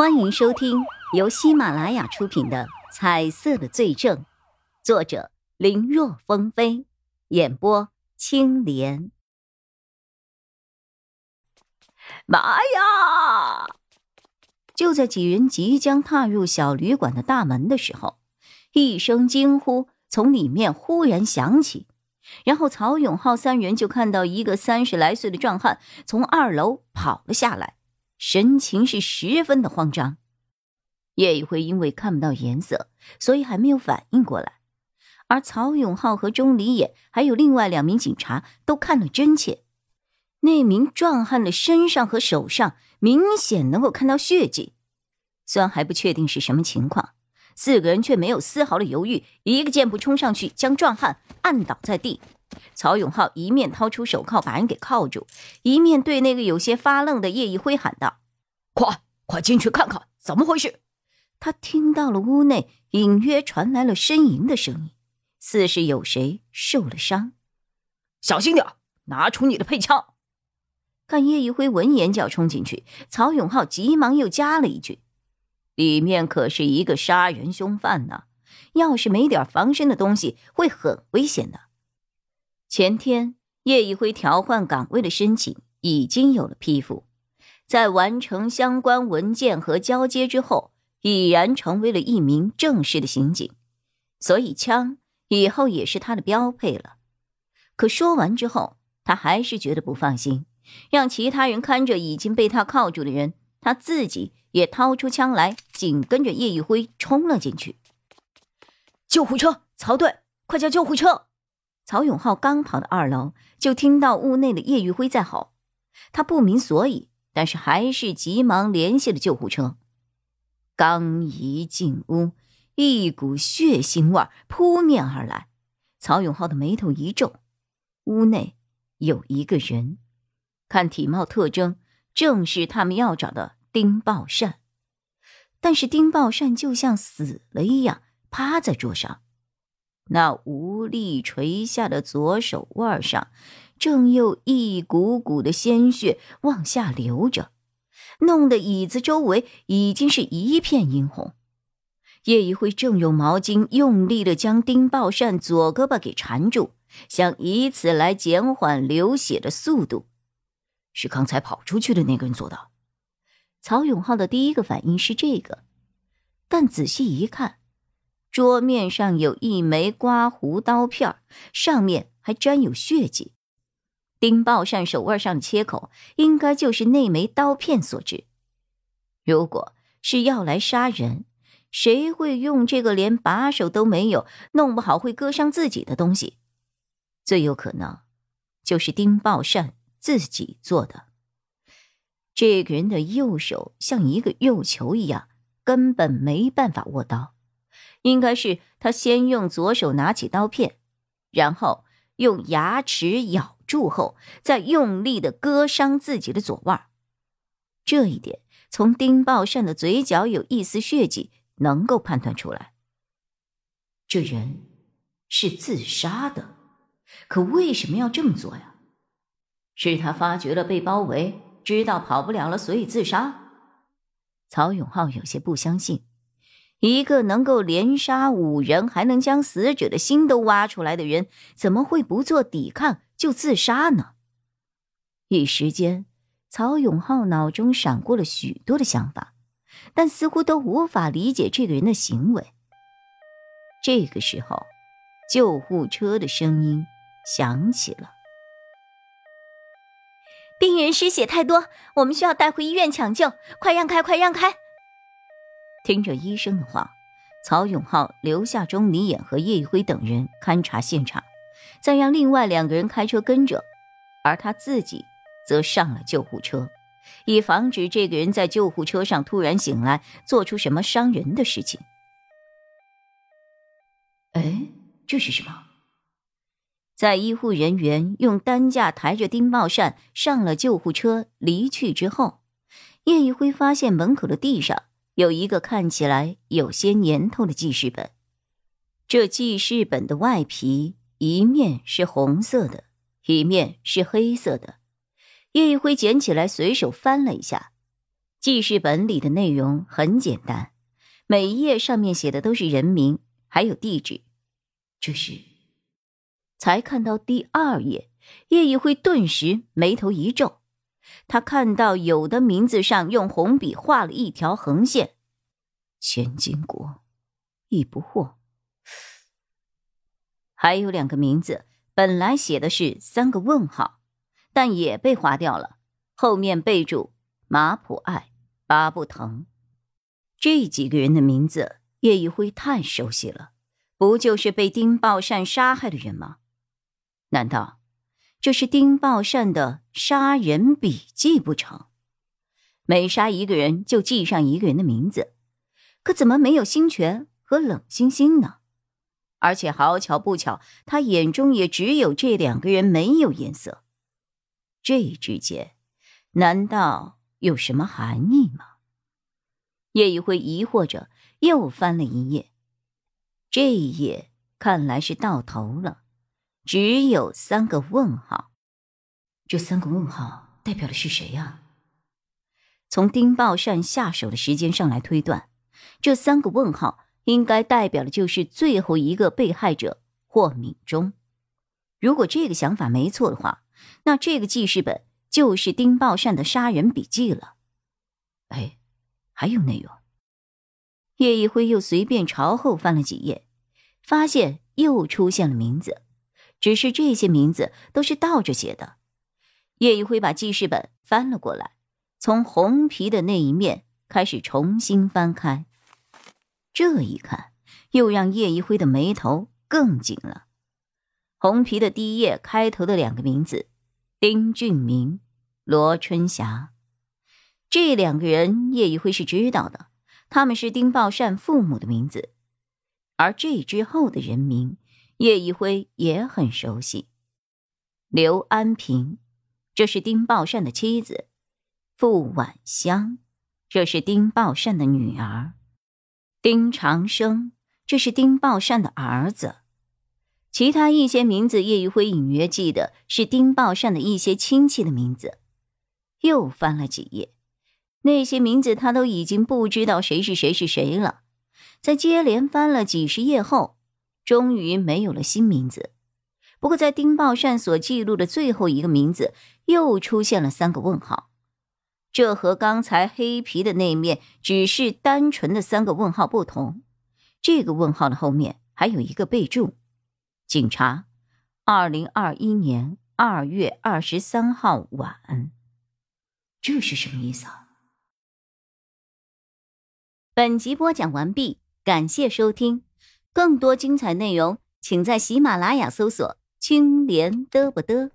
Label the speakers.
Speaker 1: 欢迎收听由喜马拉雅出品的《彩色的罪证》，作者林若风飞，演播青莲。妈呀！就在几人即将踏入小旅馆的大门的时候，一声惊呼从里面忽然响起，然后曹永浩三人就看到一个三十来岁的壮汉从二楼跑了下来。神情是十分的慌张，叶一辉因为看不到颜色，所以还没有反应过来。而曹永浩和钟离野还有另外两名警察都看了真切，那名壮汉的身上和手上明显能够看到血迹，虽然还不确定是什么情况，四个人却没有丝毫的犹豫，一个箭步冲上去将壮汉按倒在地。曹永浩一面掏出手铐把人给铐住，一面对那个有些发愣的叶一辉喊道：“
Speaker 2: 快，快进去看看怎么回事！”
Speaker 1: 他听到了屋内隐约传来了呻吟的声音，似是有谁受了伤。
Speaker 2: 小心点，拿出你的配枪！
Speaker 1: 看叶一辉闻言就要冲进去，曹永浩急忙又加了一句：“里面可是一个杀人凶犯呢，要是没点防身的东西，会很危险的。”前天，叶一辉调换岗位的申请已经有了批复，在完成相关文件和交接之后，已然成为了一名正式的刑警，所以枪以后也是他的标配了。可说完之后，他还是觉得不放心，让其他人看着已经被他铐住的人，他自己也掏出枪来，紧跟着叶一辉冲了进去。
Speaker 2: 救护车，曹队，快叫救护车！
Speaker 1: 曹永浩刚跑到二楼，就听到屋内的叶玉辉在吼，他不明所以，但是还是急忙联系了救护车。刚一进屋，一股血腥味扑面而来，曹永浩的眉头一皱。屋内有一个人，看体貌特征，正是他们要找的丁宝善，但是丁宝善就像死了一样，趴在桌上。那无力垂下的左手腕上，正有一股股的鲜血往下流着，弄得椅子周围已经是一片殷红。叶一辉正用毛巾用力的将丁宝善左胳膊给缠住，想以此来减缓流血的速度。
Speaker 2: 是刚才跑出去的那个人做的。
Speaker 1: 曹永浩的第一个反应是这个，但仔细一看。桌面上有一枚刮胡刀片，上面还沾有血迹。丁宝善手腕上的切口，应该就是那枚刀片所致。如果是要来杀人，谁会用这个连把手都没有、弄不好会割伤自己的东西？最有可能就是丁宝善自己做的。这个人的右手像一个肉球一样，根本没办法握刀。应该是他先用左手拿起刀片，然后用牙齿咬住后，再用力的割伤自己的左腕。这一点从丁宝善的嘴角有一丝血迹能够判断出来。这人是自杀的，可为什么要这么做呀？是他发觉了被包围，知道跑不了了，所以自杀？曹永浩有些不相信。一个能够连杀五人，还能将死者的心都挖出来的人，怎么会不做抵抗就自杀呢？一时间，曹永浩脑中闪过了许多的想法，但似乎都无法理解这个人的行为。这个时候，救护车的声音响起了：“
Speaker 3: 病人失血太多，我们需要带回医院抢救，快让开，快让开！”
Speaker 1: 听着医生的话，曹永浩留下钟离眼和叶一辉等人勘察现场，再让另外两个人开车跟着，而他自己则上了救护车，以防止这个人在救护车上突然醒来，做出什么伤人的事情。哎，这是什么？在医护人员用担架抬着丁茂善上了救护车离去之后，叶一辉发现门口的地上。有一个看起来有些年头的记事本，这记事本的外皮一面是红色的，一面是黑色的。叶一辉捡起来，随手翻了一下，记事本里的内容很简单，每一页上面写的都是人名，还有地址。这是才看到第二页，叶一辉顿时眉头一皱，他看到有的名字上用红笔画了一条横线，千金国，亦不惑。还有两个名字，本来写的是三个问号，但也被划掉了，后面备注马普爱。巴布腾，这几个人的名字叶一辉太熟悉了，不就是被丁宝善杀害的人吗？难道这是丁宝善的杀人笔记不成？每杀一个人就记上一个人的名字，可怎么没有星泉和冷星星呢？而且好巧不巧，他眼中也只有这两个人没有颜色，这之间难道？有什么含义吗？叶一辉疑惑着，又翻了一页。这一页看来是到头了，只有三个问号。这三个问号代表的是谁呀？从丁宝善下手的时间上来推断，这三个问号应该代表的就是最后一个被害者霍敏忠。如果这个想法没错的话，那这个记事本。就是丁宝善的杀人笔记了。哎，还有内容。叶一辉又随便朝后翻了几页，发现又出现了名字，只是这些名字都是倒着写的。叶一辉把记事本翻了过来，从红皮的那一面开始重新翻开。这一看，又让叶一辉的眉头更紧了。红皮的第一页开头的两个名字。丁俊明、罗春霞，这两个人叶一辉是知道的，他们是丁宝善父母的名字。而这之后的人名，叶一辉也很熟悉。刘安平，这是丁宝善的妻子；傅婉香，这是丁宝善的女儿；丁长生，这是丁宝善的儿子。其他一些名字，叶一辉隐约记得是丁宝善的一些亲戚的名字。又翻了几页，那些名字他都已经不知道谁是谁是谁了。在接连翻了几十页后，终于没有了新名字。不过，在丁宝善所记录的最后一个名字，又出现了三个问号。这和刚才黑皮的那面只是单纯的三个问号不同。这个问号的后面还有一个备注。警察，二零二一年二月二十三号晚，这是什么意思啊？
Speaker 3: 本集播讲完毕，感谢收听，更多精彩内容，请在喜马拉雅搜索“青莲嘚不嘚”。